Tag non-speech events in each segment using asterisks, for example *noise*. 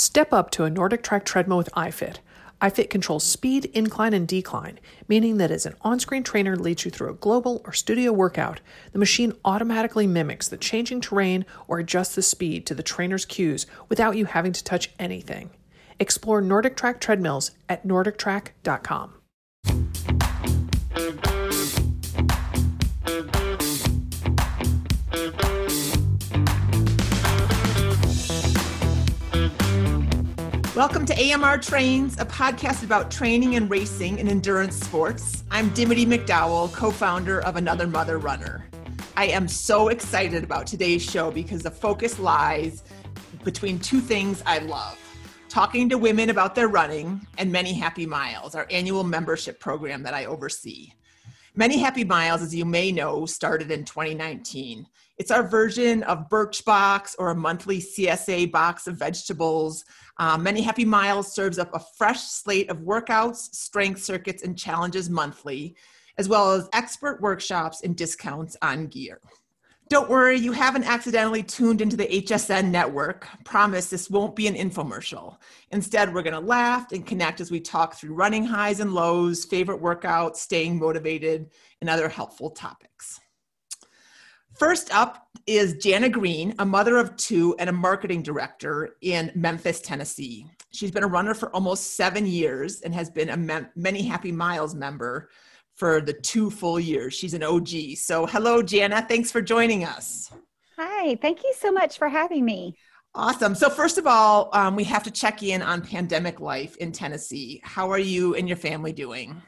Step up to a NordicTrack treadmill with iFit. iFit controls speed, incline, and decline, meaning that as an on screen trainer leads you through a global or studio workout, the machine automatically mimics the changing terrain or adjusts the speed to the trainer's cues without you having to touch anything. Explore NordicTrack treadmills at NordicTrack.com. Welcome to AMR Trains, a podcast about training and racing in endurance sports. I'm Dimity McDowell, co founder of Another Mother Runner. I am so excited about today's show because the focus lies between two things I love talking to women about their running and Many Happy Miles, our annual membership program that I oversee. Many Happy Miles, as you may know, started in 2019. It's our version of Birchbox or a monthly CSA box of vegetables. Um, Many Happy Miles serves up a fresh slate of workouts, strength circuits, and challenges monthly, as well as expert workshops and discounts on gear. Don't worry, you haven't accidentally tuned into the HSN network. Promise this won't be an infomercial. Instead, we're going to laugh and connect as we talk through running highs and lows, favorite workouts, staying motivated, and other helpful topics. First up is Jana Green, a mother of two and a marketing director in Memphis, Tennessee. She's been a runner for almost seven years and has been a Mem- Many Happy Miles member for the two full years. She's an OG. So, hello, Jana. Thanks for joining us. Hi, thank you so much for having me. Awesome. So, first of all, um, we have to check in on pandemic life in Tennessee. How are you and your family doing?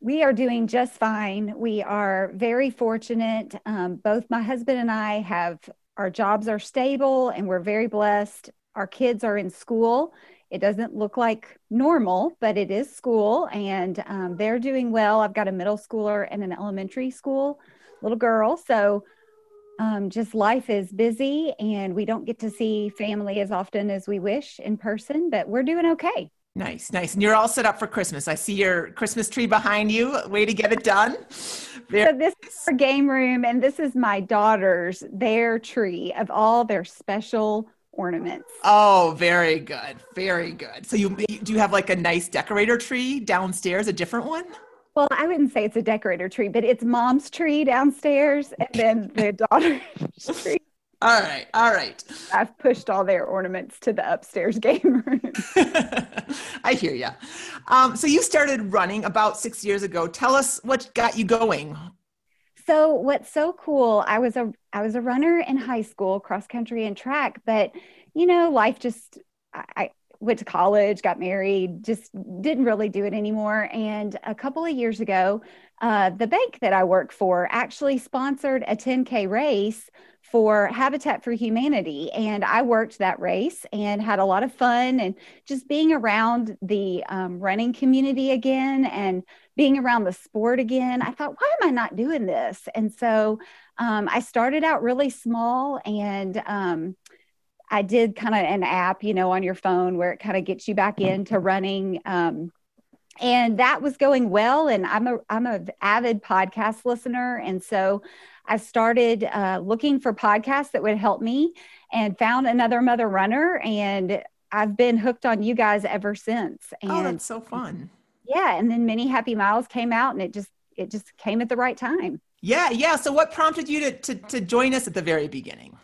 We are doing just fine. We are very fortunate. Um, both my husband and I have our jobs are stable and we're very blessed. Our kids are in school. It doesn't look like normal, but it is school and um, they're doing well. I've got a middle schooler and an elementary school little girl. So um, just life is busy and we don't get to see family as often as we wish in person, but we're doing okay. Nice, nice. And you're all set up for Christmas. I see your Christmas tree behind you. Way to get it done. Very so this is our game room, and this is my daughter's their tree of all their special ornaments. Oh, very good, very good. So you do you have like a nice decorator tree downstairs, a different one? Well, I wouldn't say it's a decorator tree, but it's mom's tree downstairs, and then the *laughs* daughter's tree all right, all right. I've pushed all their ornaments to the upstairs *laughs* game room. *laughs* I hear you. Um, so you started running about six years ago. Tell us what got you going. So what's so cool? I was a I was a runner in high school, cross country and track, but you know, life just I, went to college, got married, just didn't really do it anymore. And a couple of years ago, uh, the bank that I work for actually sponsored a 10K race for Habitat for Humanity. And I worked that race and had a lot of fun and just being around the um, running community again and being around the sport again. I thought, why am I not doing this? And so um, I started out really small and um, I did kind of an app, you know, on your phone where it kind of gets you back into running. Um, and that was going well. And I'm a I'm an avid podcast listener, and so I started uh, looking for podcasts that would help me and found another mother runner. And I've been hooked on you guys ever since. And oh, that's so fun. Yeah. And then Many Happy Miles came out and it just, it just came at the right time. Yeah. Yeah. So what prompted you to, to, to join us at the very beginning?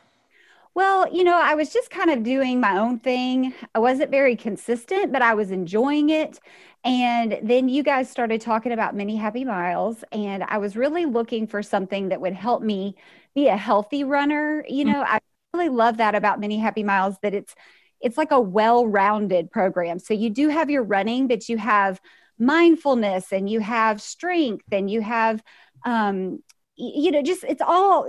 Well, you know, I was just kind of doing my own thing. I wasn't very consistent, but I was enjoying it. And then you guys started talking about many happy miles. And I was really looking for something that would help me be a healthy runner. You mm. know. I really love that about many happy miles that it's it's like a well-rounded program. So you do have your running, but you have mindfulness and you have strength and you have um, you know just it's all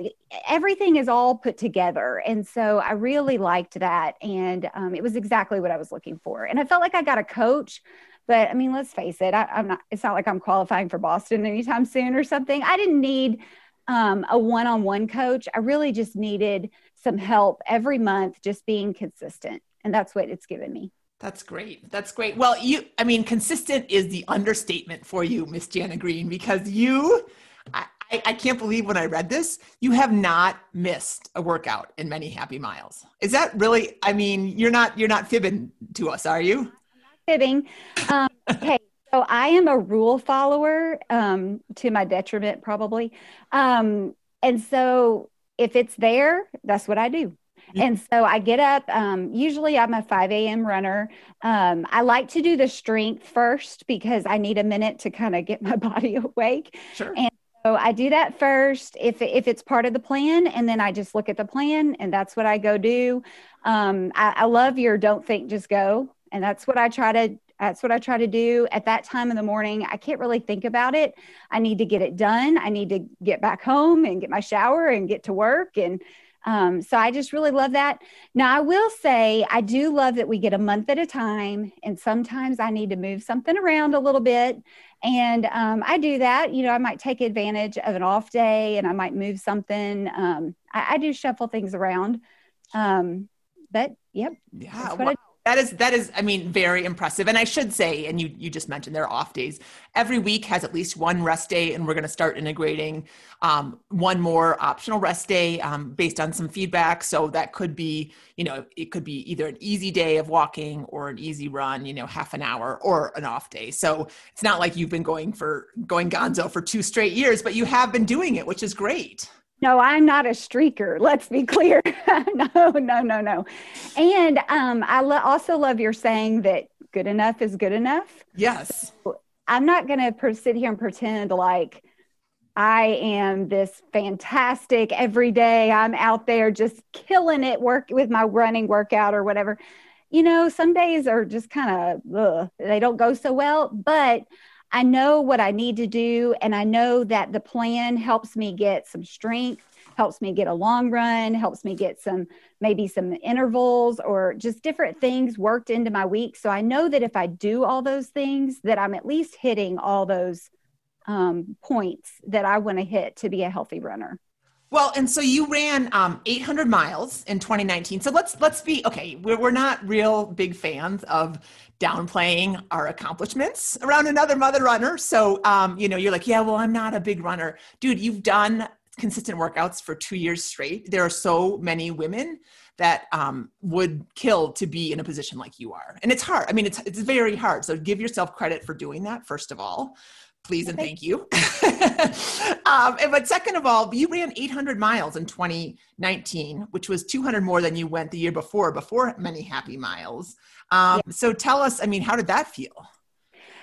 everything is all put together and so i really liked that and um, it was exactly what i was looking for and i felt like i got a coach but i mean let's face it I, am not it's not like i'm qualifying for boston anytime soon or something i didn't need um, a one-on-one coach i really just needed some help every month just being consistent and that's what it's given me that's great. That's great. Well, you, I mean, consistent is the understatement for you, Miss Jana Green, because you I, I, can't believe when I read this, you have not missed a workout in many happy miles. Is that really? I mean, you're not you're not fibbing to us, are you? Fibbing. Um, okay, so I am a rule follower um, to my detriment, probably. Um, and so if it's there, that's what I do. And so I get up. Um, usually, I'm a 5 a.m. runner. Um, I like to do the strength first because I need a minute to kind of get my *laughs* body awake. Sure. And so I do that first if if it's part of the plan, and then I just look at the plan, and that's what I go do. Um, I, I love your "Don't think, just go," and that's what I try to that's what I try to do at that time in the morning. I can't really think about it. I need to get it done. I need to get back home and get my shower and get to work. And um, so I just really love that. Now, I will say, I do love that we get a month at a time. And sometimes I need to move something around a little bit. And um, I do that. You know, I might take advantage of an off day and I might move something. Um, I, I, do shuffle things around. Um, but yep. Yeah. That is that is i mean very impressive. And i should say and you you just mentioned there are off days every week has at least one rest day and we're going to start integrating um, one more optional rest day um, based on some feedback. So that could be you know it could be either an easy day of walking or an easy run you know half an hour or an off day. So it's not like you've been going for going gonzo for two straight years but you have been doing it which is great no, I'm not a streaker. Let's be clear. *laughs* no, no, no, no. And um, I lo- also love your saying that good enough is good enough. Yes. So I'm not going to per- sit here and pretend like I am this fantastic every day. I'm out there just killing it, work with my running workout or whatever. You know, some days are just kind of they don't go so well, but I know what I need to do. And I know that the plan helps me get some strength, helps me get a long run, helps me get some maybe some intervals or just different things worked into my week. So I know that if I do all those things, that I'm at least hitting all those um, points that I want to hit to be a healthy runner. Well, and so you ran um, 800 miles in 2019. So let's let's be okay. We're, we're not real big fans of downplaying our accomplishments around another mother runner. So um, you know, you're like, yeah, well, I'm not a big runner, dude. You've done consistent workouts for two years straight. There are so many women that um, would kill to be in a position like you are, and it's hard. I mean, it's it's very hard. So give yourself credit for doing that first of all please and thank you. *laughs* um, but second of all, you ran 800 miles in 2019, which was 200 more than you went the year before, before many happy miles. Um, yeah. So tell us, I mean, how did that feel?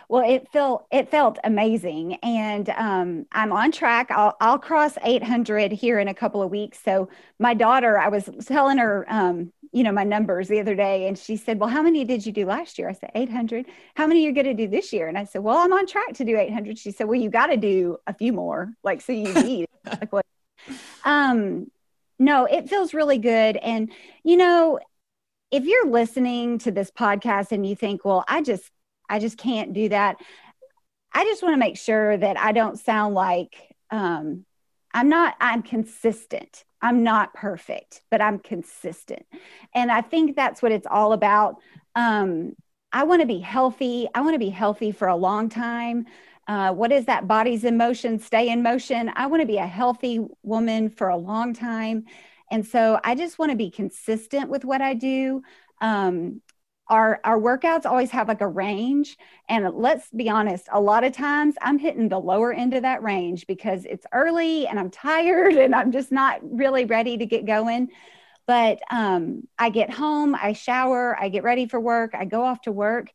Well, it felt it felt amazing, and um, I'm on track. I'll I'll cross 800 here in a couple of weeks. So my daughter, I was telling her, um, you know, my numbers the other day, and she said, "Well, how many did you do last year?" I said, "800." How many are you going to do this year? And I said, "Well, I'm on track to do 800." She said, "Well, you got to do a few more, like so you *laughs* need." like what? Um, no, it feels really good, and you know, if you're listening to this podcast and you think, "Well, I just I just can't do that. I just want to make sure that I don't sound like um, I'm not, I'm consistent. I'm not perfect, but I'm consistent. And I think that's what it's all about. Um, I want to be healthy. I want to be healthy for a long time. Uh, what is that? Bodies in motion, stay in motion. I want to be a healthy woman for a long time. And so I just want to be consistent with what I do. Um, our our workouts always have like a range. And let's be honest a lot of times i'm hitting the lower end of that range because it's early and i'm tired *laughs* and i'm just not really ready to get going. But um, i get home i shower i get ready for work i go off to work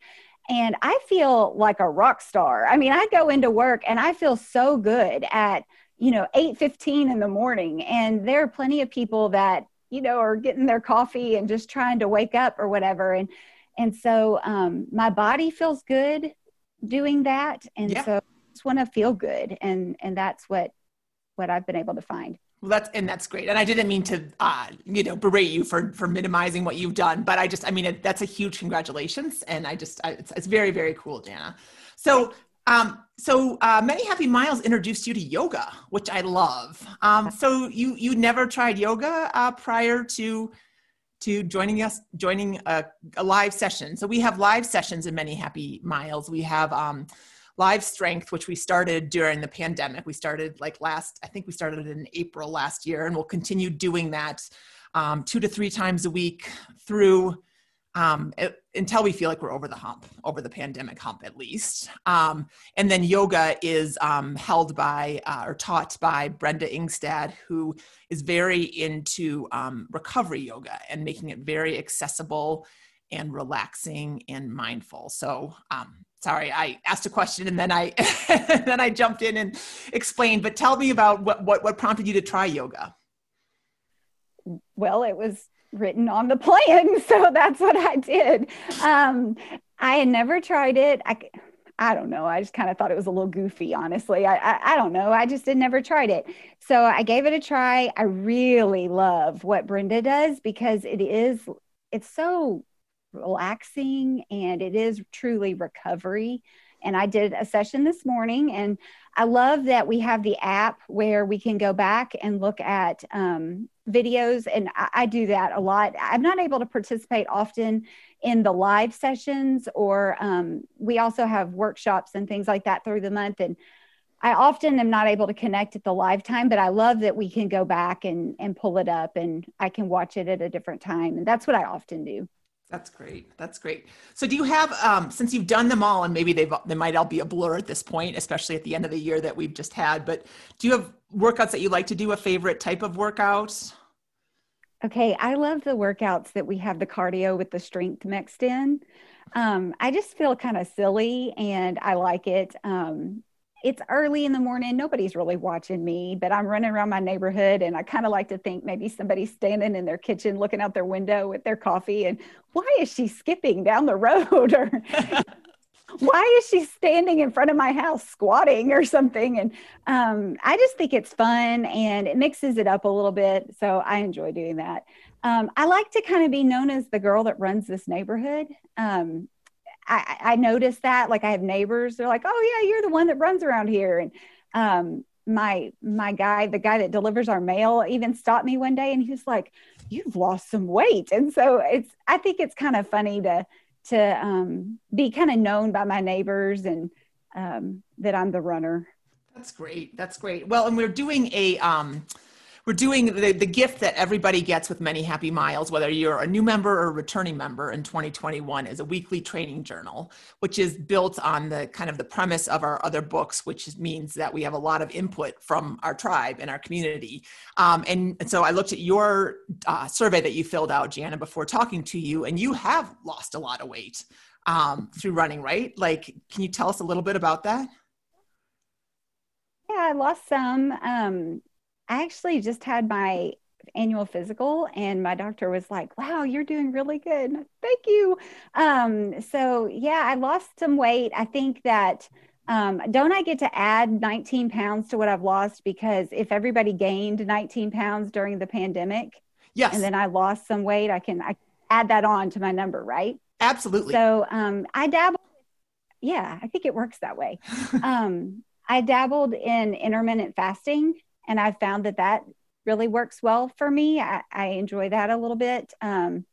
and i feel like a rock star. I mean i go into work and i feel so good at you know 8.15 in the morning. And there are plenty of people that you know are getting their coffee and just trying to wake up or whatever. And and so um, my body feels good doing that and yeah. so I just want to feel good and and that's what what I've been able to find. Well, that's and that's great. And I didn't mean to, uh, you know, berate you for for minimizing what you've done, but I just, I mean, it, that's a huge congratulations, and I just, I, it's, it's very, very cool, Jana. So, um, so uh, many happy miles introduced you to yoga, which I love. Um, so you you never tried yoga uh, prior to to joining us, joining a, a, live session. So we have live sessions in many happy miles. We have um, live strength, which we started during the pandemic. We started like last, I think we started in April last year, and we'll continue doing that um, two to three times a week through um, it, until we feel like we're over the hump, over the pandemic hump at least. Um, and then yoga is um, held by uh, or taught by Brenda Ingstad, who is very into um, recovery yoga and making it very accessible and relaxing and mindful. So, um, sorry, I asked a question and then I *laughs* then I jumped in and explained. But tell me about what what, what prompted you to try yoga. Well, it was written on the plan. *laughs* So that's what I did. Um, I had never tried it. I, I don't know. I just kind of thought it was a little goofy, honestly. I, I, I don't know. I just had never tried it. So I gave it a try. I really love what Brenda does because it is, it's so relaxing and it is truly recovery. And I did a session this morning, and I love that we have the app where we can go back and look at um, videos. And I, I do that a lot. I'm not able to participate often in the live sessions, or um, we also have workshops and things like that through the month. And I often am not able to connect at the live time, but I love that we can go back and, and pull it up and I can watch it at a different time. And that's what I often do. That's great. That's great. So, do you have, um, since you've done them all, and maybe they they might all be a blur at this point, especially at the end of the year that we've just had. But do you have workouts that you like to do? A favorite type of workout? Okay, I love the workouts that we have the cardio with the strength mixed in. Um, I just feel kind of silly, and I like it. Um, it's early in the morning. Nobody's really watching me, but I'm running around my neighborhood and I kind of like to think maybe somebody's standing in their kitchen looking out their window with their coffee and why is she skipping down the *laughs* road or *laughs* why is she standing in front of my house squatting or something? And um, I just think it's fun and it mixes it up a little bit. So I enjoy doing that. Um, I like to kind of be known as the girl that runs this neighborhood. Um, I, I noticed that like I have neighbors, they're like, oh yeah, you're the one that runs around here. And um, my my guy, the guy that delivers our mail, even stopped me one day and he was like, you've lost some weight. And so it's I think it's kind of funny to to um, be kind of known by my neighbors and um, that I'm the runner. That's great. That's great. Well, and we're doing a um, we're doing the, the gift that everybody gets with many happy miles whether you're a new member or a returning member in 2021 is a weekly training journal which is built on the kind of the premise of our other books which means that we have a lot of input from our tribe and our community um, and, and, so i looked at your uh, survey that you filled out jana before talking to you and you have lost a lot of weight um, through running right like can you tell us a little bit about that yeah, I lost some. Um, I actually just had my annual physical and my doctor was like wow you're doing really good thank you um so yeah i lost some weight i think that um, don't I get to add 19 pounds to what I've lost? Because if everybody gained 19 pounds during the pandemic, yes, and then I lost some weight, I can I add that on to my number, right? Absolutely. So um, I dabbled. Yeah, I think it works that way. *laughs* um, I dabbled in intermittent fasting, and I've found that that really works well for me. I, I enjoy that a little bit. Um,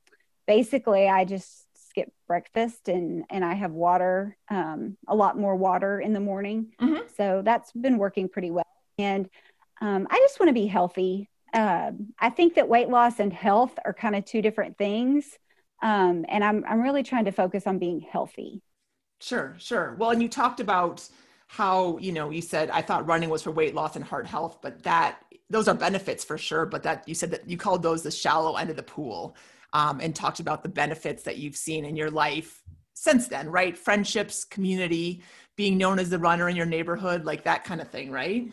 basically, I just skip breakfast and and I have water, um, a lot more water in the morning. Mm-hmm. So that's been working pretty well. And um, I just want to be healthy. Uh, I think that weight loss and health are kind of two different things. Um, and I'm I'm really trying to focus on being healthy. Sure, sure. Well, and you talked about how you know you said i thought running was for weight loss and heart health but that those are benefits for sure but that you said that you called those the shallow end of the pool um, and talked about the benefits that you've seen in your life since then right friendships community being known as the runner in your neighborhood like that kind of thing right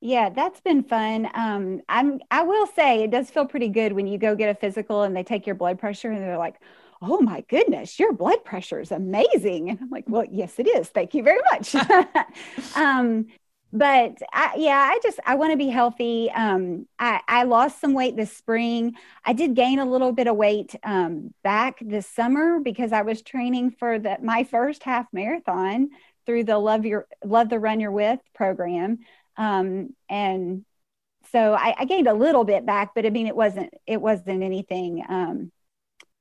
yeah, that's been fun. Um, I'm I will say it does feel pretty good when you go get a physical and they take your blood pressure and they're like, oh my goodness, your blood pressure is amazing. And I'm like, well, yes, it is. Thank you very much. *laughs* *laughs* um, but I, yeah, I just, I want to be healthy. Um, I, I lost some weight this spring. I did gain a little bit of weight um, back this summer because I was training for the, my first half marathon through the love your, love the run you're with program. Um, and so I, I, gained a little bit back, but I mean, it wasn't, it wasn't anything, um,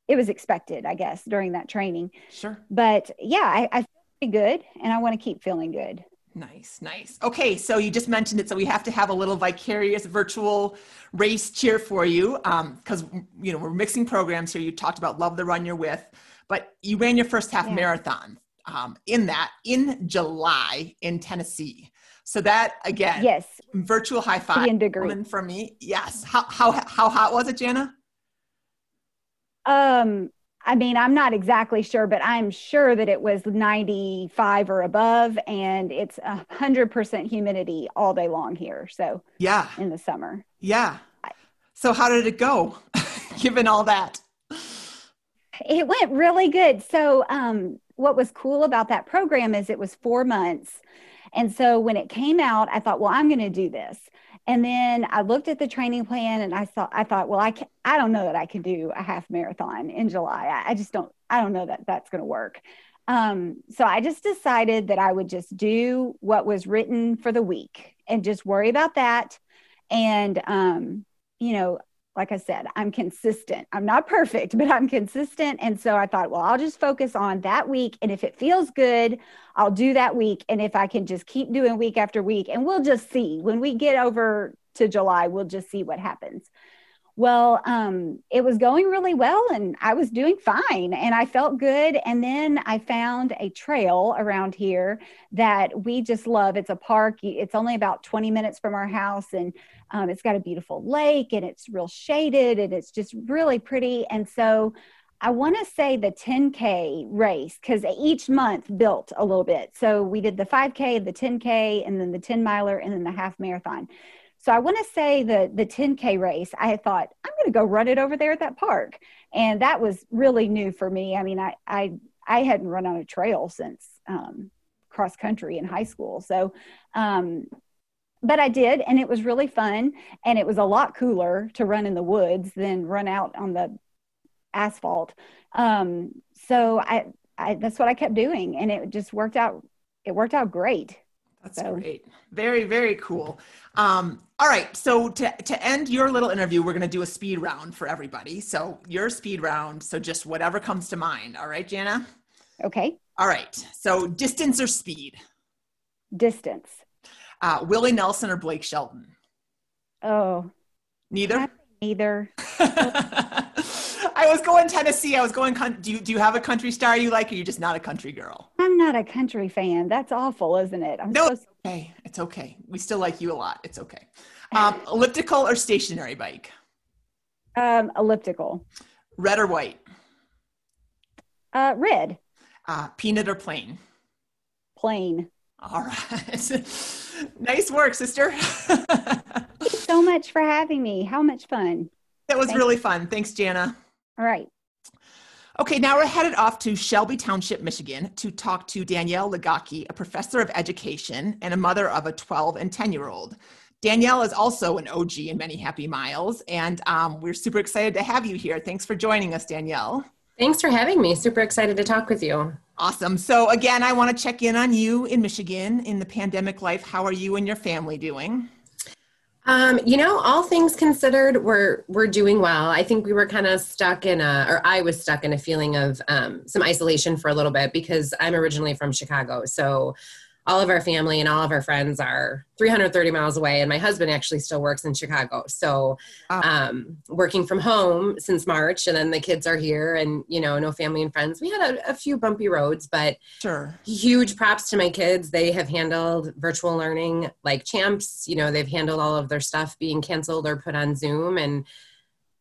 it was expected, I guess, during that training. Sure. But yeah, I, I pretty good, and I want to keep feeling good. Nice, nice. Okay, so you just mentioned it, so we have to have a little vicarious virtual race cheer for you because um, you know we're mixing programs here. You talked about love the run you're with, but you ran your first half yeah. marathon um, in that in July in Tennessee. So that again, yes, virtual high five degree. for me. Yes. How how how hot was it, Jana? Um, I mean, I'm not exactly sure, but I'm sure that it was 95 or above, and it's a hundred percent humidity all day long here. So yeah, in the summer. Yeah. So how did it go, *laughs* given all that? It went really good. So um, what was cool about that program is it was four months. And so when it came out, I thought, well, I'm going to do this. And then I looked at the training plan and I thought, I thought, well, I can, I don't know that I can do a half marathon in July. I, I just don't, I don't know that that's going to work. Um, so I just decided that I would just do what was written for the week and just worry about that. And, um, you know, like I said, I'm consistent. I'm not perfect, but I'm consistent. And so I thought, well, I'll just focus on that week. And if it feels good, I'll do that week. And if I can just keep doing week after week, and we'll just see when we get over to July, we'll just see what happens. Well, um, it was going really well and I was doing fine and I felt good. And then I found a trail around here that we just love. It's a park, it's only about 20 minutes from our house and um, it's got a beautiful lake and it's real shaded and it's just really pretty. And so I want to say the 10K race because each month built a little bit. So we did the 5K, the 10K, and then the 10 miler, and then the half marathon. So I want to say the the 10K race, I thought I'm going to go run it over there at that park. And that was really new for me. I mean, I I I hadn't run on a trail since um, cross country in high school. So um, but I did, and it was really fun. And it was a lot cooler to run in the woods than run out on the asphalt. Um, so I, I, that's what I kept doing, and it just worked out. It worked out great. That's so. great. Very, very cool. Um, all right. So to, to end your little interview, we're going to do a speed round for everybody. So your speed round. So just whatever comes to mind. All right, Jana? Okay. All right. So distance or speed? Distance. Uh, Willie Nelson or Blake Shelton? Oh. Neither? Neither. *laughs* I was going Tennessee. I was going. Do you do you have a country star you like, or you just not a country girl? I'm not a country fan. That's awful, isn't it? I'm no, it's okay. It's okay. We still like you a lot. It's okay. *sighs* Um, elliptical or stationary bike? Um, elliptical. Red or white? Uh, red. Uh, peanut or plain? Plain. All right. *laughs* nice work, sister. *laughs* Thank you so much for having me. How much fun. That was really fun. Thanks, Jana. All right. Okay, now we're headed off to Shelby Township, Michigan to talk to Danielle Ligocki, a professor of education and a mother of a 12 and 10 year old. Danielle is also an OG in Many Happy Miles, and um, we're super excited to have you here. Thanks for joining us, Danielle. Thanks for having me. Super excited to talk with you. Awesome. So, again, I want to check in on you in Michigan in the pandemic life. How are you and your family doing? Um, you know, all things considered, we're we're doing well. I think we were kind of stuck in a, or I was stuck in a feeling of um, some isolation for a little bit because I'm originally from Chicago. So all of our family and all of our friends are 330 miles away and my husband actually still works in chicago. So um, working from home since march and then the kids are here and you know no family and friends. We had a, a few bumpy roads but sure. huge props to my kids. They have handled virtual learning like champs. You know they've handled all of their stuff being canceled or put on zoom and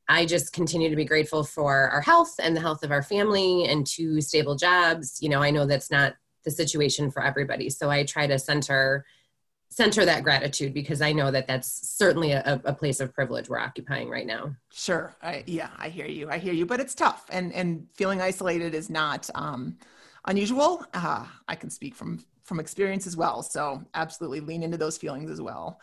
I just continue to be grateful for our health and the health of our family and two stable jobs. You know, I know that's not the situation for everybody. So I try to center center that gratitude because I know that that's certainly a, a place of privilege we're occupying right now. Sure. I, yeah, I hear you. I hear you, but it's tough and, and feeling isolated is not um, unusual. Uh, I can speak from, from experience as well. So absolutely lean into those feelings as well.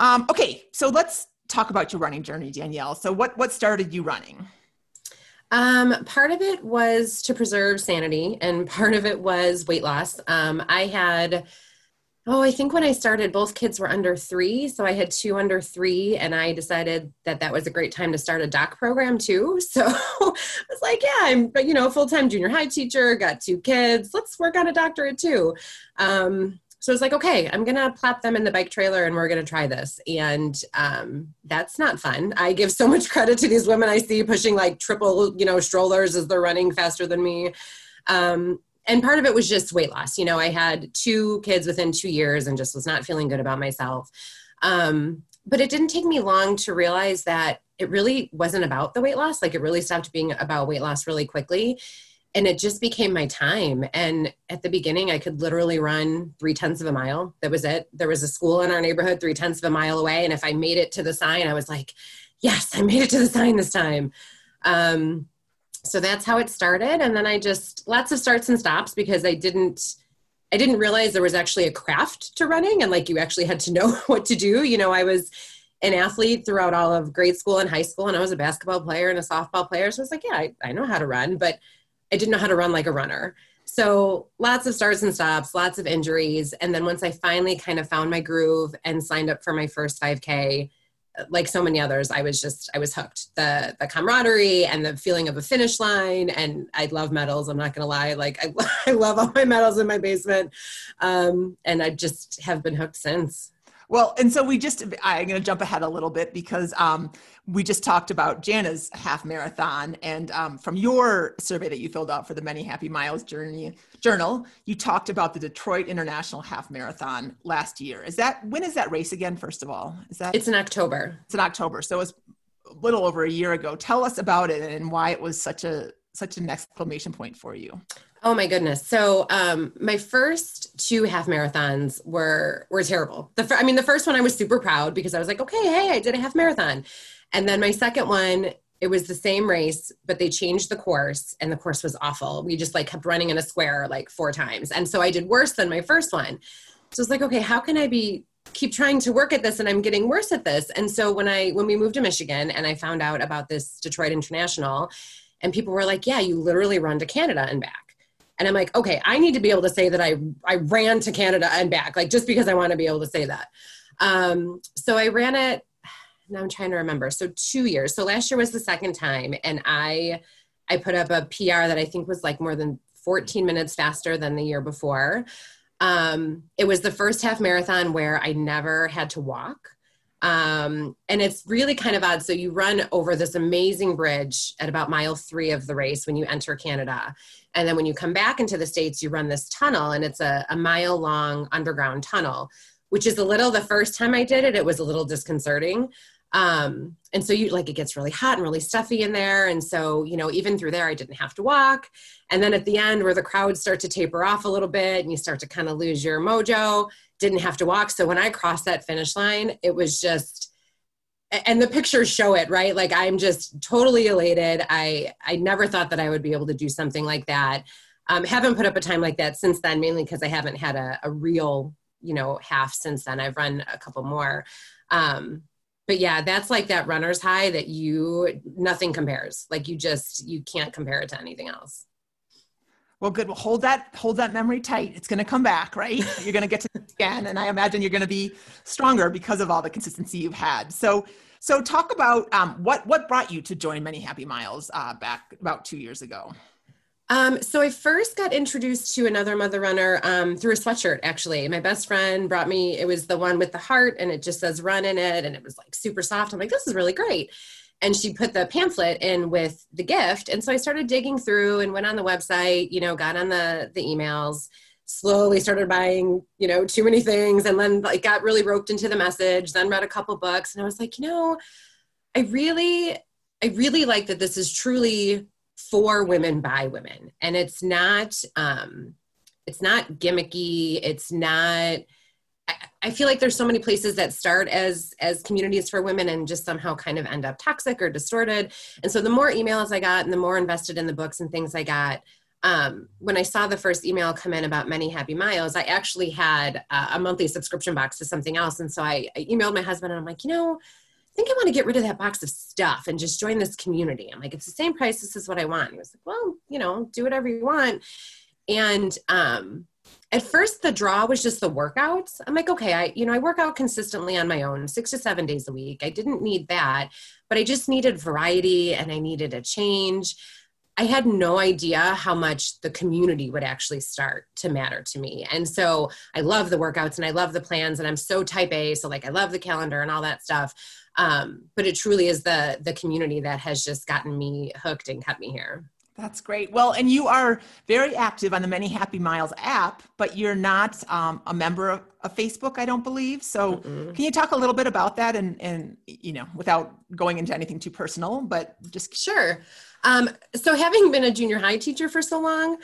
Um, okay. So let's talk about your running journey, Danielle. So what, what started you running? Um, part of it was to preserve sanity, and part of it was weight loss. Um, I had Oh, I think when I started, both kids were under three. So I had two under three, and I decided that that was a great time to start a doc program too. *laughs* So I was like, yeah, I'm, but you know, full time junior high teacher, got two kids. Let's work on a doctorate too. Um, so I was like, okay, I'm gonna plop them in the bike trailer and we're gonna try this. And um, that's not fun. I give so much credit to these women I see pushing like triple, you know, strollers as they're running faster than me. Um, and part of it was just weight loss. You know, I had two kids within two years and just was not feeling good about myself. Um, but it didn't take me long to realize that it really wasn't about the weight loss. Like it really stopped being about weight loss really quickly and it just became my time. And at the beginning, I could literally run three tenths of a mile. That was it. There was a school in our neighborhood three tenths of a mile away. And if I made it to the sign, I was like, yes, I made it to the sign this time. Um, so that's how it started. And then I just, lots of starts and stops because I didn't. I didn't realize there was actually a craft to running and like you actually had to know *laughs* what to do. You know, I was an athlete throughout all of grade school and high school, and I was a basketball player and a softball player. So I was like, yeah, I, I know how to run, but I didn't know how to run like a runner. So lots of starts and stops, lots of injuries. And then once I finally kind of found my groove and signed up for my first 5K, like so many others, I was just I was hooked. The the camaraderie and the feeling of a finish line, and I love medals. I'm not gonna lie, like I, *laughs* I love all my medals in my basement, um, and I just have been hooked since. Well, and so we just, I'm going to jump ahead a little bit because um, we just talked about Jana's half marathon. And um, from your survey that you filled out for the Many Happy Miles Journey Journal, you talked about the Detroit International Half Marathon last year. Is that, when is that race again, first of all? Is that? It's in October. It's in October. So it's a little over a year ago. Tell us about it and why it was such a, such an exclamation point for you. Oh my goodness. So um, my first two half marathons were were terrible. The I mean the first one I was super proud because I was like, okay, hey, I did a half marathon. And then my second one, it was the same race, but they changed the course and the course was awful. We just like kept running in a square like four times. And so I did worse than my first one. So it's like, okay, how can I be keep trying to work at this and I'm getting worse at this? And so when I when we moved to Michigan and I found out about this Detroit International and people were like, yeah, you literally run to Canada and back and i'm like okay i need to be able to say that i i ran to canada and back like just because i want to be able to say that. Um, so i ran it now i'm trying to remember. So two years. So last year was the second time and i i put up a pr that i think was like more than 14 minutes faster than the year before. Um, it was the first half marathon where i never had to walk um, and it's really kind of odd. So you run over this amazing bridge at about mile three of the race when you enter Canada. And then when you come back into the States, you run this tunnel, and it's a, a mile long underground tunnel, which is a little, the first time I did it, it was a little disconcerting. Um, and so you like it gets really hot and really stuffy in there. And so, you know, even through there, I didn't have to walk. And then at the end, where the crowds start to taper off a little bit and you start to kind of lose your mojo, didn't have to walk. So when I crossed that finish line, it was just, and the pictures show it right like i'm just totally elated i i never thought that i would be able to do something like that um, haven't put up a time like that since then mainly because i haven't had a, a, real you know half since then i've run a couple more um, but yeah that's like that runner's high that you nothing compares like you just you can't compare it to anything else well, good. Well, hold that hold that memory tight. It's going to come back, right? You're going to get to again, and I imagine you're going to be stronger because of all the consistency you've had. So, so talk about um, what what brought you to join Many Happy Miles uh, back about two years ago. Um, so I first got introduced to another mother runner um, through a sweatshirt. Actually, my best friend brought me. It was the one with the heart, and it just says "run" in it, and it was like super soft. I'm like, this is really great and she put the pamphlet in with the gift and so i started digging through and went on the website you know got on the the emails slowly started buying you know too many things and then like got really roped into the message then read a couple books. And i was like you know i really i really like that this is truly for women by women. And it's not um it's not gimmicky. It's not I feel like there's so many places that start as as communities for women and just somehow kind of end up toxic or distorted. And so the more emails I got and the more invested in the books and things I got, um, when I saw the first email come in about many happy miles, I actually had uh, a monthly subscription box to something else. And so I, I emailed my husband and I'm like, you know, I think I want to get rid of that box of stuff and just join this community. I'm like, it's the same price. This is what I want. He was like, well, you know, do whatever you want. And um, at first the draw was just the workouts. I'm like, okay, I you know, I work out consistently on my own, 6 to 7 days a week. I didn't need that, but I just needed variety and I needed a change. I had no idea how much the community would actually start to matter to me. And so I love the workouts and I love the plans and I'm so type A, so like I love the calendar and all that stuff. Um, but it truly is the the community that has just gotten me hooked and kept me here. That's great. Well, and you are very active on the Many Happy Miles app, but you're not um, a member of, of, Facebook, I don't believe. So, Mm-mm. can you talk a little bit about that, and and you know, without going into anything too personal, but just sure. Um, so having been a junior high teacher for so long,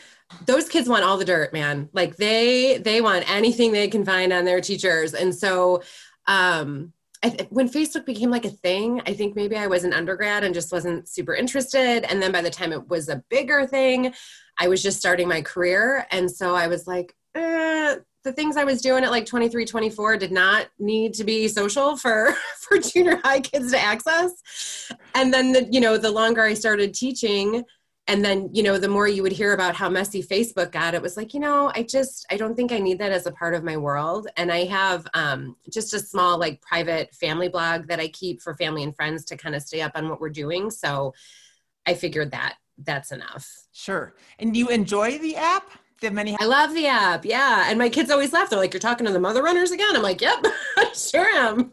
those kids want all the dirt, man. Like they they want anything they can find on their teachers. And so um I, when Facebook became like a thing, I think maybe I was an undergrad and just wasn't super interested. And then by the time it was a bigger thing, I was just starting my career. And so I was like, eh, the things I was doing at like 23, 24 did not need to be social for, *laughs* for junior high kids to access. And then, the, you know, the longer I started teaching, and then you know the more you would hear about how messy facebook got it was like you know i just i don't think i need that as a part of my world. And i have um, just a small like private family blog that i keep for family and friends to kind of stay up on what we're doing. So i figured that that's enough. Sure. And do you enjoy the app the many i love the app. Yeah. And my kids always laugh. They're like you're talking to the mother runners again? I'm like yep *laughs* i sure am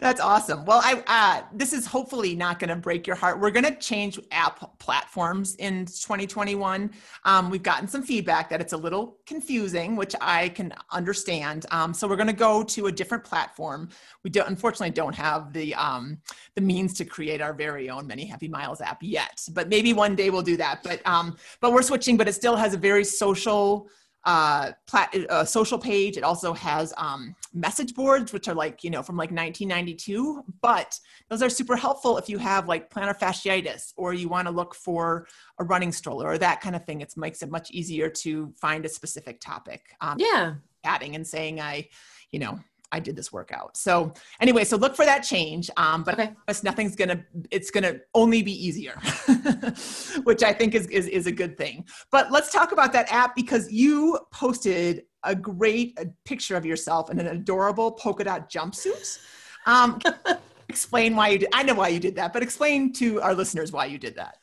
that's awesome. Well, I uh, this is hopefully not going to break your heart. We're going to change app platforms in 2021. Um, we've gotten some feedback that it's a little confusing, which I can understand. Um, so we're going to go to a different platform. We don't, unfortunately, don't have the um, the means to create our very own Many Happy Miles app yet, but maybe one day we'll do that. But um, but we're switching. But it still has a very social uh, plat- a social page. It also has um, message boards, which are like, you know, from like 1992. But those are super helpful if you have like plantar fasciitis or you want to look for a running stroller or that kind of thing. It makes it much easier to find a specific topic. Um, yeah. Adding and saying, I, you know, I did this workout. So anyway, so look for that change. Um, but okay. nothing's gonna, it's gonna only be easier, *laughs* which I think is, is, is a good thing. But let's talk about that app because you posted a great picture of yourself in an adorable polka dot jumpsuit. Um, *laughs* explain why you did, I know why you did that, but explain to our listeners why you did that.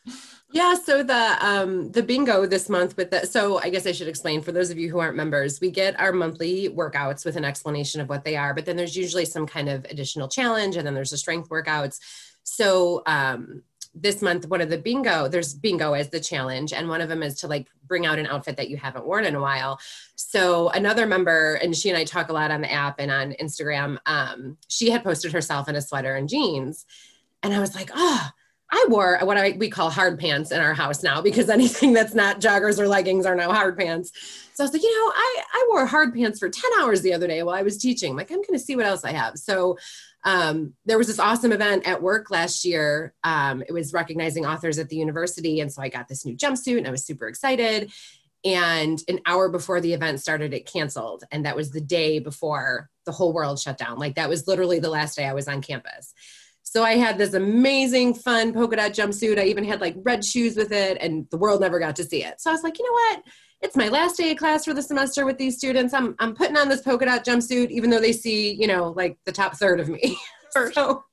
Yeah, so the um the bingo this month with the so I guess I should explain for those of you who aren't members, we get our monthly workouts with an explanation of what they are, but then there's usually some kind of additional challenge and then there's the strength workouts. So um this month one of the bingo there's bingo as the challenge and one of them is to like bring out an outfit that you haven't worn in a while so another member and she and i talk a lot on the app and on instagram um, she had posted herself in a sweater and jeans and i was like oh I wore what I we call hard pants in our house now because *laughs* anything that's not joggers or leggings are now hard pants. So I was like, you know, I I wore hard pants for 10 hours the other day while I was teaching. Like, I'm gonna see what else I have. So um, there was this awesome event at work last year. Um, it was recognizing authors at the university. And so I got this new jumpsuit and I was super excited. And an hour before the event started, it canceled. And that was the day before the whole world shut down. Like that was literally the last day I was on campus. So I had this amazing, fun polka dot jumpsuit. I even had like red shoes with it, and the world never got to see it. So I was like, you know what? It's my last day of class for the semester with these students. I'm I'm putting on this polka dot jumpsuit, even though they see, you know, like the top third of me. *laughs* so,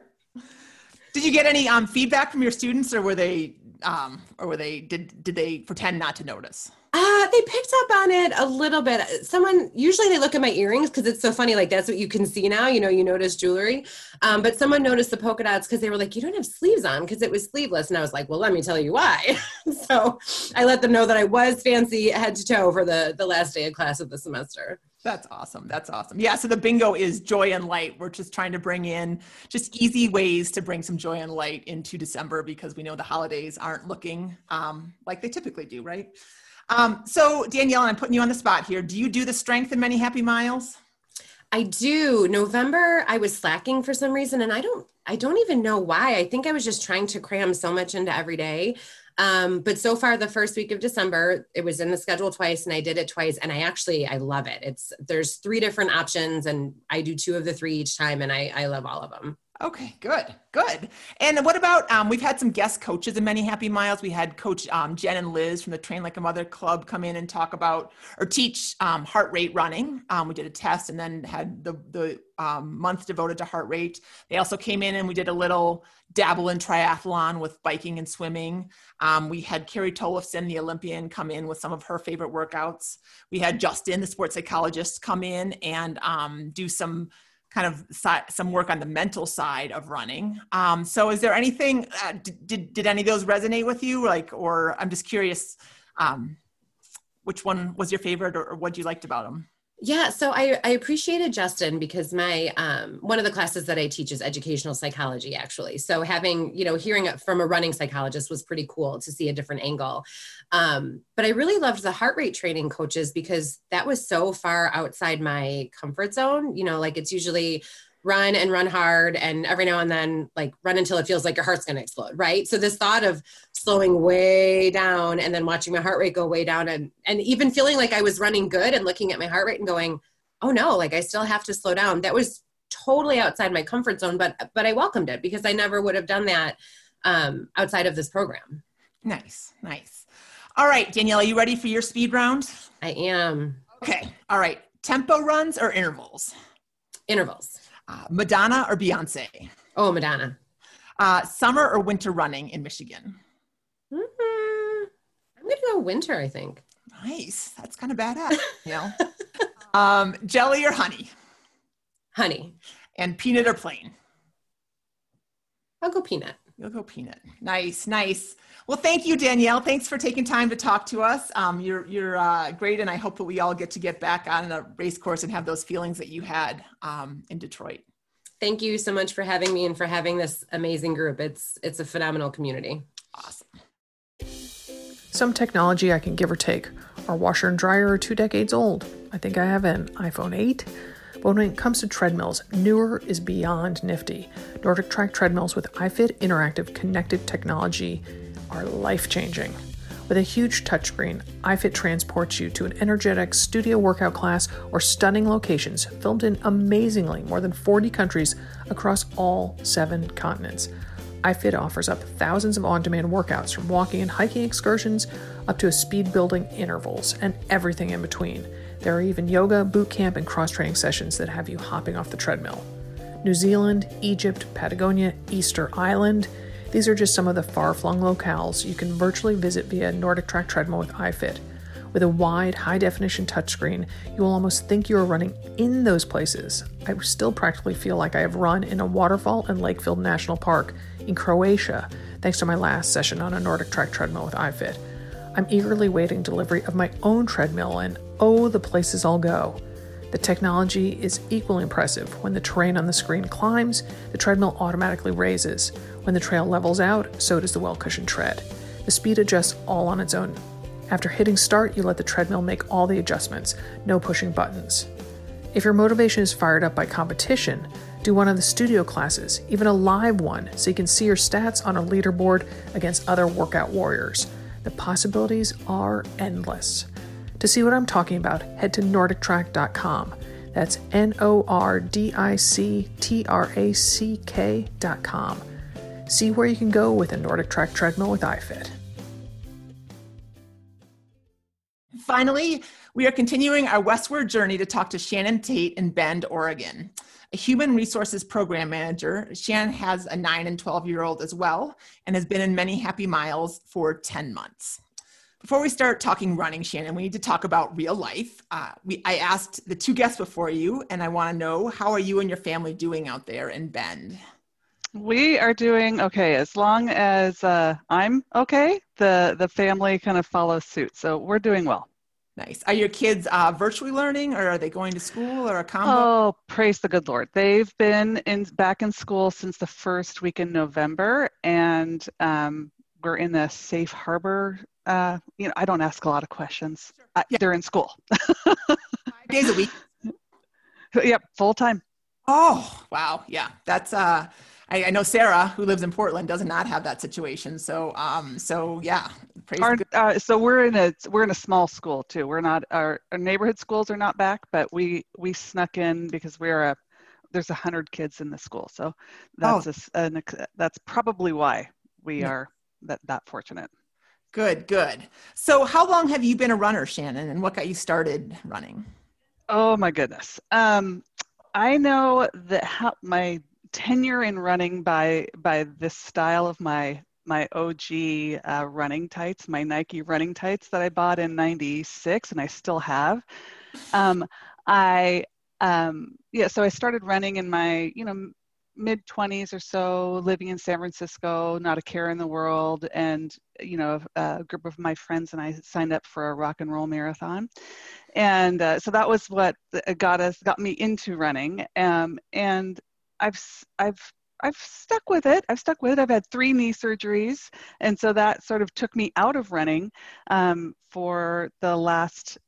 did you get any um, feedback from your students, or were they, um, or were they did did they pretend not to notice? Uh, they picked up on it a little bit. Someone usually they look at my earrings because it's so funny. Like that's what you can see now. You know, you notice jewelry. Um, but someone noticed the polka dots because they were like, "You don't have sleeves on," because it was sleeveless. And I was like, "Well, let me tell you why." *laughs* so I let them know that I was fancy head to toe for the the last day of class of the semester. That's awesome. That's awesome. Yeah. So the bingo is joy and light. We're just trying to bring in just easy ways to bring some joy and light into December because we know the holidays aren't looking um, like they typically do, right? Um, so Danielle, I'm putting you on the spot here. Do you do the strength in many happy miles? I do. November, I was slacking for some reason, and I don't, I don't even know why. I think I was just trying to cram so much into every day. Um, but so far, the first week of December, it was in the schedule twice, and I did it twice, and I actually, I love it. It's there's three different options, and I do two of the three each time, and I, I love all of them. Okay, good, good. And what about um, we've had some guest coaches in many happy miles. We had Coach um, Jen and Liz from the Train Like a Mother Club come in and talk about or teach um, heart rate running. Um, we did a test and then had the the um, month devoted to heart rate. They also came in and we did a little dabble in triathlon with biking and swimming. Um, we had Carrie Tollefson, the Olympian, come in with some of her favorite workouts. We had Justin, the sports psychologist, come in and do some kind of some work on the mental side of running. Um, so is there anything, uh, did, did any of those resonate with you? Like, or I'm just curious, um, which one was your favorite or, or what you liked about them? Yeah, so I, I appreciated Justin because my um, one of the classes that I teach is educational psychology, actually. So having you know hearing it from a running psychologist was pretty cool to see a different angle. Um, but I really loved the heart rate training coaches because that was so far outside my comfort zone. You know, like it's usually run and run hard and every now and then like run until it feels like your heart's going to explode right? So this thought of slowing way down and then watching my heart rate go way down and and even feeling like i was running good and looking at my heart rate and going oh no like i still have to slow down. That was totally outside my comfort zone but but i welcomed it because i never would have done that um, outside of this program. Nice nice. All right danielle are you ready for your speed round? I am. Okay all right. Tempo runs or intervals? Intervals uh, Madonna or Beyonce? Oh, Madonna. Uh, summer or winter running in Michigan? Mm-hmm. I'm going to go winter, I think. Nice. That's kind of badass. *laughs* you know? um, jelly or honey? Honey. And peanut or plain? I'll go peanut. You'll go peanut. Nice, nice. Well, thank you, Danielle. Thanks for taking time to talk to us. Um, you're you're uh, great, and I hope that we all get to get back on a race course and have those feelings that you had um, in Detroit. Thank you so much for having me and for having this amazing group. It's it's a phenomenal community. Awesome. Some technology I can give or take. Our washer and dryer are two decades old. I think I have an iPhone 8. But when it comes to treadmills, newer is beyond nifty. NordicTrack treadmills with iFit interactive connected technology are life changing. With a huge touchscreen, iFit transports you to an energetic studio workout class or stunning locations filmed in amazingly more than 40 countries across all seven continents. iFit offers up thousands of on demand workouts from walking and hiking excursions up to speed building intervals and everything in between. There are even yoga, boot camp, and cross training sessions that have you hopping off the treadmill. New Zealand, Egypt, Patagonia, Easter Island, these are just some of the far flung locales you can virtually visit via NordicTrack Treadmill with iFit. With a wide, high definition touchscreen, you will almost think you are running in those places. I still practically feel like I have run in a waterfall in Lakefield National Park in Croatia, thanks to my last session on a NordicTrack treadmill with iFit. I'm eagerly waiting delivery of my own treadmill, and oh, the places I'll go. The technology is equally impressive. When the terrain on the screen climbs, the treadmill automatically raises. When the trail levels out, so does the well cushioned tread. The speed adjusts all on its own. After hitting start, you let the treadmill make all the adjustments, no pushing buttons. If your motivation is fired up by competition, do one of the studio classes, even a live one, so you can see your stats on a leaderboard against other workout warriors. The possibilities are endless. To see what I'm talking about, head to NordicTrack.com. That's N O R D I C T R A C K.com. See where you can go with a NordicTrack treadmill with iFit. Finally, we are continuing our westward journey to talk to Shannon Tate in Bend, Oregon. A human resources program manager, Shannon has a 9 and 12 year old as well and has been in many happy miles for 10 months. Before we start talking running, Shannon, we need to talk about real life. Uh, we, I asked the two guests before you, and I want to know how are you and your family doing out there in Bend? We are doing okay as long as uh, I'm okay. The the family kind of follows suit, so we're doing well. Nice. Are your kids uh, virtually learning, or are they going to school, or a combo? Oh, praise the good Lord! They've been in back in school since the first week in November, and um, we're in the safe harbor uh, you know, I don't ask a lot of questions. Sure. Uh, yeah. They're in school. *laughs* Five days a week. *laughs* Yep, full time. Oh wow, yeah, that's uh, I, I, know Sarah who lives in Portland does not have that situation. So um, so yeah, our, uh, so we're in a we're in a small school too. We're not our, our neighborhood schools are not back, but we we snuck in because we're a there's a hundred kids in the school, so that's oh. a, an, that's probably why we yeah. are that that fortunate. Good, good. So, how long have you been a runner, Shannon, and what got you started running? Oh my goodness. Um, I know that how, my tenure in running by by this style of my my OG uh, running tights, my Nike running tights that I bought in '96, and I still have. Um, I um, yeah, so I started running in my you know mid 20s or so, living in San Francisco, not a care in the world, and you know a, group of my friends and I signed up for a rock and roll marathon, and uh, so that was what got us got me into running. Um, and I've I've I've stuck with it. I've stuck with it. I've had three knee surgeries, and so that sort of took me out of running um, for the last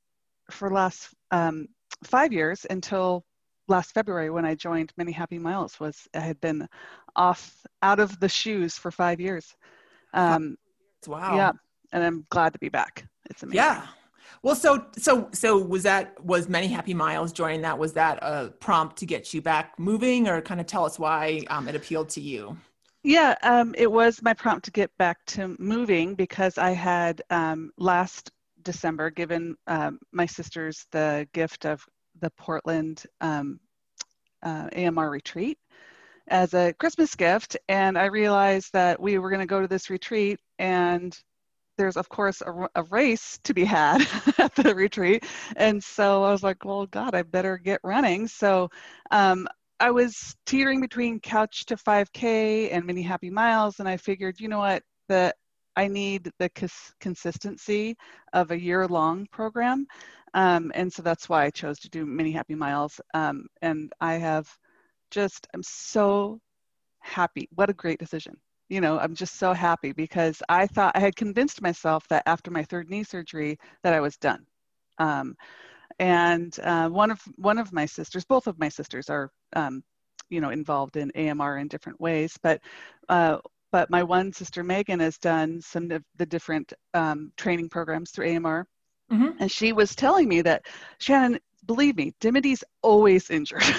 for last um, five years until last February when I joined Many Happy Miles. Was I had been off out of the shoes for five years. Um, wow. Yeah, and I'm glad to be back. It's amazing. Yeah. Well, so so so was that was many happy miles joining that was that a prompt to get you back moving, or kind of tell us why um, it appealed to you? Yeah, um, it was my prompt to get back to moving because I had um, last December given um, my sisters the gift of the Portland um, uh, AMR retreat as a Christmas gift, and I realized that we were going to go to this retreat and there's of course a, a, race to be had *laughs* at the retreat. And so i was like well god i better get running. So um, i was teetering between couch to 5k and many happy miles. And i figured you know what? The i need the cons- consistency of a year long program. Um, and so that's why i chose to do many happy miles. Um, and i have just i'm so happy. What a great decision. You know i'm just so happy because i thought i had convinced myself that after my third knee surgery that i was done. Um, and uh, one of one of my sisters both of my sisters are um, you know involved in amr in different ways but uh, but my one sister megan has done some of the different um, training programs through amr mm-hmm. and she was telling me that shannon believe me dimity's always injured. *laughs*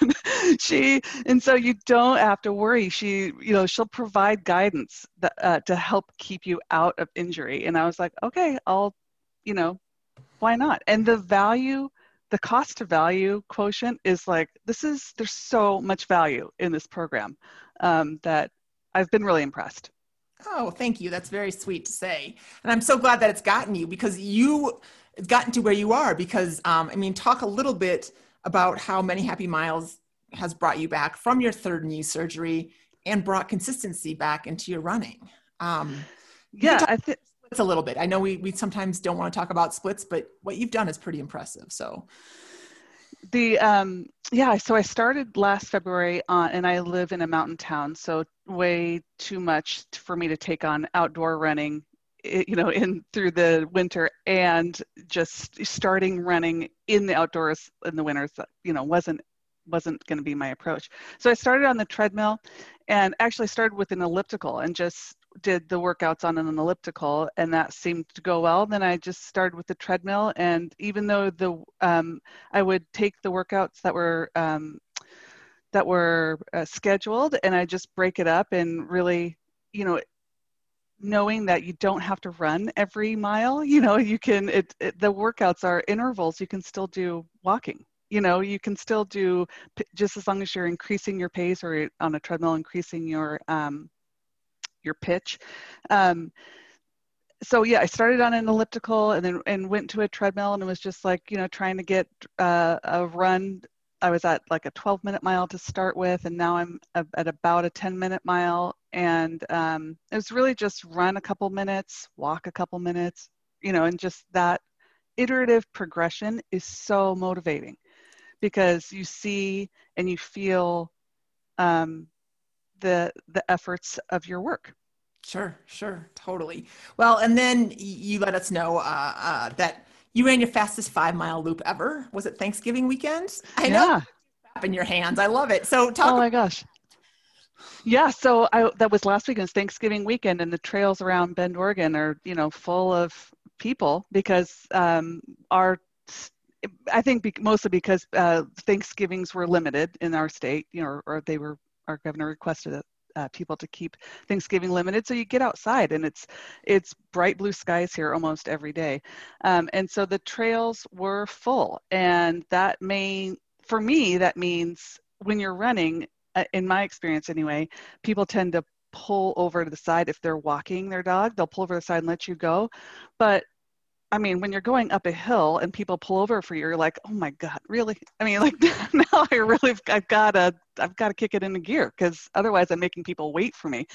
And she and so you don't have to worry. She you know she'll provide guidance that, uh, to help keep you out of injury. And i was like okay i'll you know why not? And the value the cost to value quotient is like this is there's so much value in this program um, that i've been really impressed. Oh thank you. That's very sweet to say. And i'm so glad that it's gotten you because you it's gotten to where you are because um, i mean talk a little bit about how many happy miles has brought you back from your third knee surgery and brought consistency back into your running. Um, yeah, I think it's a little bit. I know we we sometimes don't want to talk about splits, but what you've done is pretty impressive. So the um yeah so i started last february on and i live in a mountain town so way too much for me to take on outdoor running you know in through the winter and just starting running in the outdoors in the winters you know wasn't wasn't going to be my approach. So I started on the treadmill and actually started with an elliptical and just did the workouts on an elliptical and that seemed to go well. Then I just started with the treadmill and even though the um, I would take the workouts that were um, that were uh, scheduled and I just break it up and really, you know, knowing that you don't have to run every mile you know you can it, it, the workouts are intervals you can still do walking you know you can still do just as long as you're increasing your pace or on a treadmill increasing your um, your pitch. Um, so yeah i started on an elliptical and then and went to a treadmill and it was just like you know trying to get uh, a run. I was at like a 12 minute mile to start with and now i'm at about a 10 minute mile. And um, it was really just run a couple minutes walk a couple minutes you know and just that iterative progression is so motivating because you see and you feel um, the the efforts of your work. Sure, sure, totally. Well, and then you let us know uh, uh, that you ran your fastest five mile loop ever. Was it Thanksgiving weekend? I know. Yeah. In your hands, I love it. So talk. Oh my gosh. Yeah, so I, that was last weekend, Thanksgiving weekend, and the trails around Bend, Oregon, are you know full of people because um, our I think be, mostly because uh, Thanksgivings were limited in our state, you know, or, or they were our governor requested that uh, people to keep Thanksgiving limited. So you get outside and it's it's bright blue skies here almost every day, um, and so the trails were full, and that may for me that means when you're running, uh, in my experience anyway, people tend to pull over to the side if they're walking their dog. They'll pull over the side and let you go, but I mean, when you're going up a hill and people pull over for you, you're like, oh my God, really? I mean, *laughs* like *laughs* now I really, I've got to, I've got to kick it into gear because otherwise I'm making people wait for me.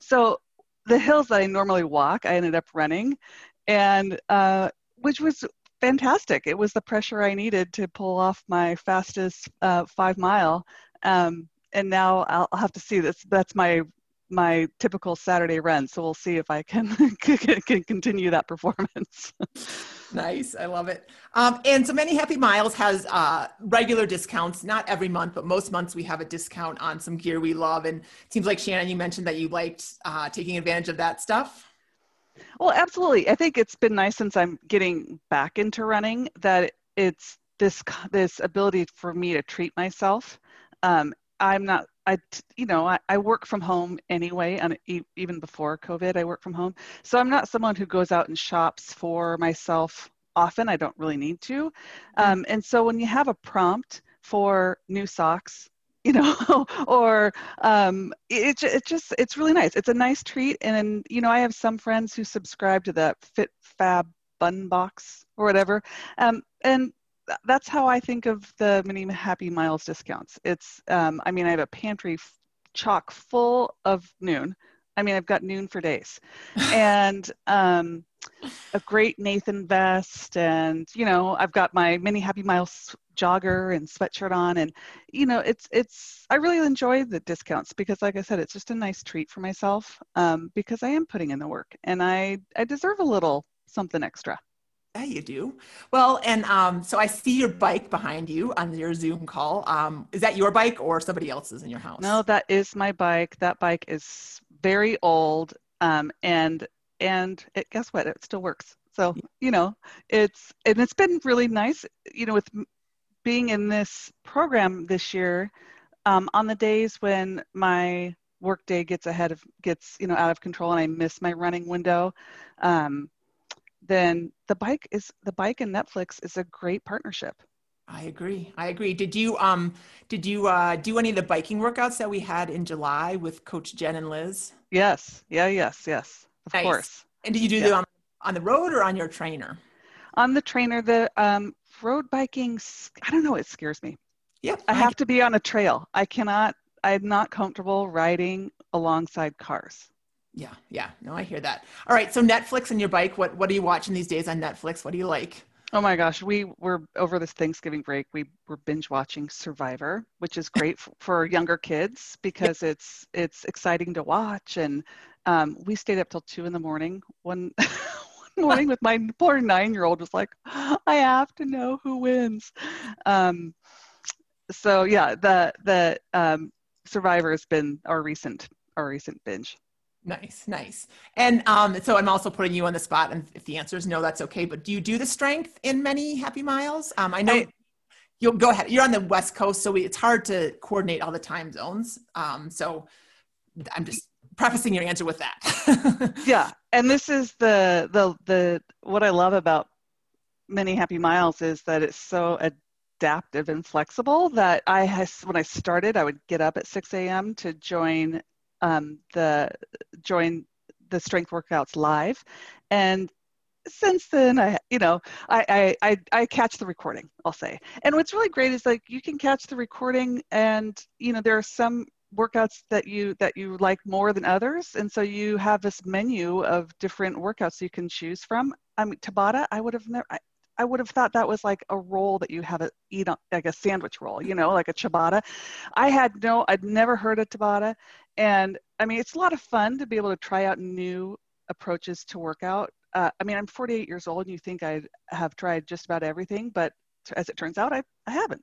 So the hills that I normally walk, I ended up running and, uh, which was fantastic. It was the pressure I needed to pull off my fastest uh, five mile. Um, and now I'll, have to see this. That's my my typical Saturday run. So we'll see if I can *laughs* can continue that performance. nice, I love it. Um, and so many Happy Miles has uh, regular discounts. Not every month, but most months we have a discount on some gear we love. And it seems like Shannon, you mentioned that you liked uh, taking advantage of that stuff. Well, absolutely. I think it's been nice since I'm getting back into running that it's this this ability for me to treat myself. Um, I'm not I, you know, I, I, work from home anyway, and even before COVID, I work from home. So I'm not someone who goes out and shops for myself often. I don't really need to. Mm-hmm. Um, and so when you have a prompt for new socks, *laughs* you know, or um, it, it just, it's really nice. It's a nice treat. And, you know, I have some friends who subscribe to the Fit Fab Bun Box or whatever. Um, and that's how I think of the Many Happy Miles discounts. It's, um, I mean, I have a pantry f- chock full of Nuun. I mean, I've got Nuun for days, *laughs* and um, a great Nathan vest, and you know, I've got my Many Happy Miles jogger and sweatshirt on, and you know, it's it's. I really enjoy the discounts because, like I said, it's just a nice treat for myself um, because I am putting in the work, and I I deserve a little something extra. Yeah, you do. Well, and um, so I see your bike behind you on your Zoom call. Um, is that your bike or somebody else's in your house? No, that is my bike. That bike is very old, um, and and it, guess what? It still works. So you know, it's and it's been really nice. You know, with being in this program this year, um, on the days when my workday gets ahead of gets you know out of control and I miss my running window. Um, then the bike is the bike and Netflix is a great partnership. I agree. I agree. Did you um did you uh do any of the biking workouts that we had in July with Coach Jen and Liz? Yes. Yeah, yes, yes. Of nice. course. And did you do yeah. them on, on the road or on your trainer? On the trainer, the um road biking I don't know, it scares me. Yeah. I have to be on a trail. I cannot I'm not comfortable riding alongside cars. Yeah, yeah. No, I hear that. All right. So Netflix and your bike, what what are you watching these days on Netflix? What do you like? Oh my gosh, we were over this Thanksgiving break. We were binge watching Survivor, which is great for, for younger kids because *laughs* it's it's exciting to watch. And um, we stayed up till two in the morning one *laughs* one morning with my poor nine year old was like, I have to know who wins. Um, so yeah, the the um, Survivor has been our recent our recent binge. Nice, nice. And um, so I'm also putting you on the spot, and if the answer is no, that's okay. But do you do the strength in many Happy Miles? Um, I know I, you'll go ahead. You're on the West Coast, so we, it's hard to coordinate all the time zones. Um, so I'm just prefacing your answer with that. *laughs* yeah, and this is the the the what I love about many Happy Miles is that it's so adaptive and flexible that I has when I started, I would get up at 6 a.m. to join um, the join the strength workouts live, and since then I you know I, I I catch the recording I'll say, and what's really great is like you can catch the recording, and you know there are some workouts that you that you like more than others. And so you have this menu of different workouts you can choose from. I mean tabata i would have never I, I would have thought that was like a roll that you have to eat on, like a sandwich roll, you know, like a ciabatta. I had no, I'd never heard of Tabata. And I mean, it's a lot of fun to be able to try out new approaches to workout. Uh, I mean, I'm 48 years old and you think I have tried just about everything, but as it turns out, I, I haven't.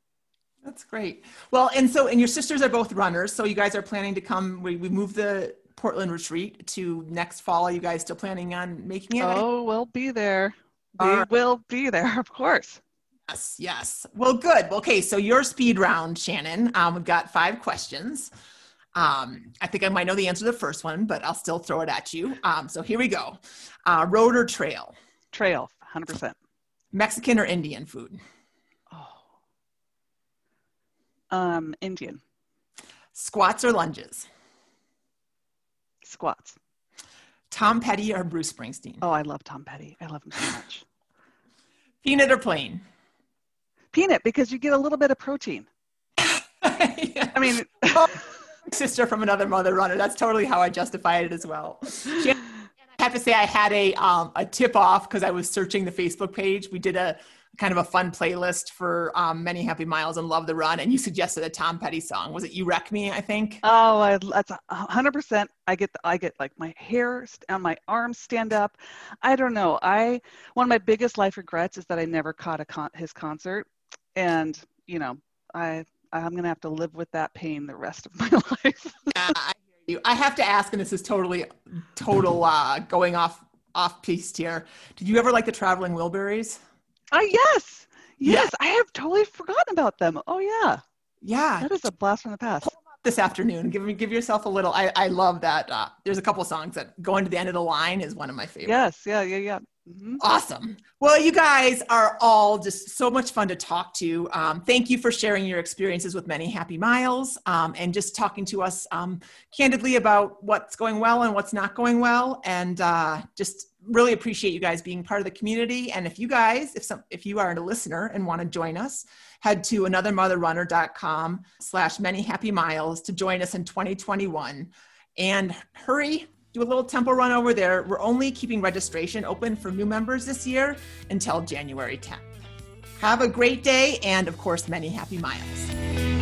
That's great. Well, and so, and your sisters are both runners. So you guys are planning to come, we, we moved the Portland retreat to next fall. Are you guys still planning on making it? Oh, we'll be there. We uh, will be there, *laughs* of course. Yes, yes. Well, good. Okay, so your speed round, Shannon. Um, we've got five questions. Um, I think I might know the answer to the first one, but I'll still throw it at you. Um, so here we go. Uh, road or trail? Trail, 100%. Mexican or Indian food? Oh. Um, Indian. Squats or lunges? Squats. Tom Petty or Bruce Springsteen? Oh, I love Tom Petty. I love him so much. Peanut or plain? Peanut, because you get a little bit of protein. yeah. *laughs* I mean, sister from another mother runner. That's totally how I justify it as well. I have to say, I had a um, a tip off because I was searching the Facebook page. We did a kind of a fun playlist for um, many happy miles and love the run, and you suggested a Tom Petty song. Was it "You Wreck Me"? I think. Oh, I, that's hundred percent. I get the, I get like my hair and my arms stand up. I don't know. I one of my biggest life regrets is that I never caught a con- his concert, and you know I I'm gonna have to live with that pain the rest of *laughs* my life. yeah, I hear you. I have to ask, and this is totally, total uh, going off off piece here. Did you ever like the Traveling Wilburys? Oh yes, yes. Yeah. I have totally forgotten about them. Oh yeah, yeah. That is a blast from the past. This afternoon, give me give yourself a little. I I love that. Uh, there's a couple songs that going to the end of the line is one of my favorites. Yes, yeah, yeah, yeah. Mm-hmm. Awesome. Well, you guys are all just so much fun to talk to. Um, thank you for sharing your experiences with Many Happy Miles um, and just talking to us um, candidly about what's going well and what's not going well. And uh, just really appreciate you guys being part of the community. And if you guys, if some, if you are a listener and want to join us, head to anothermotherrunner.com slash many happy miles to join us in 2021. And hurry, do a little tempo run over there. We're only keeping registration open for new members this year until January 10th. Have a great day and, of course, many happy miles.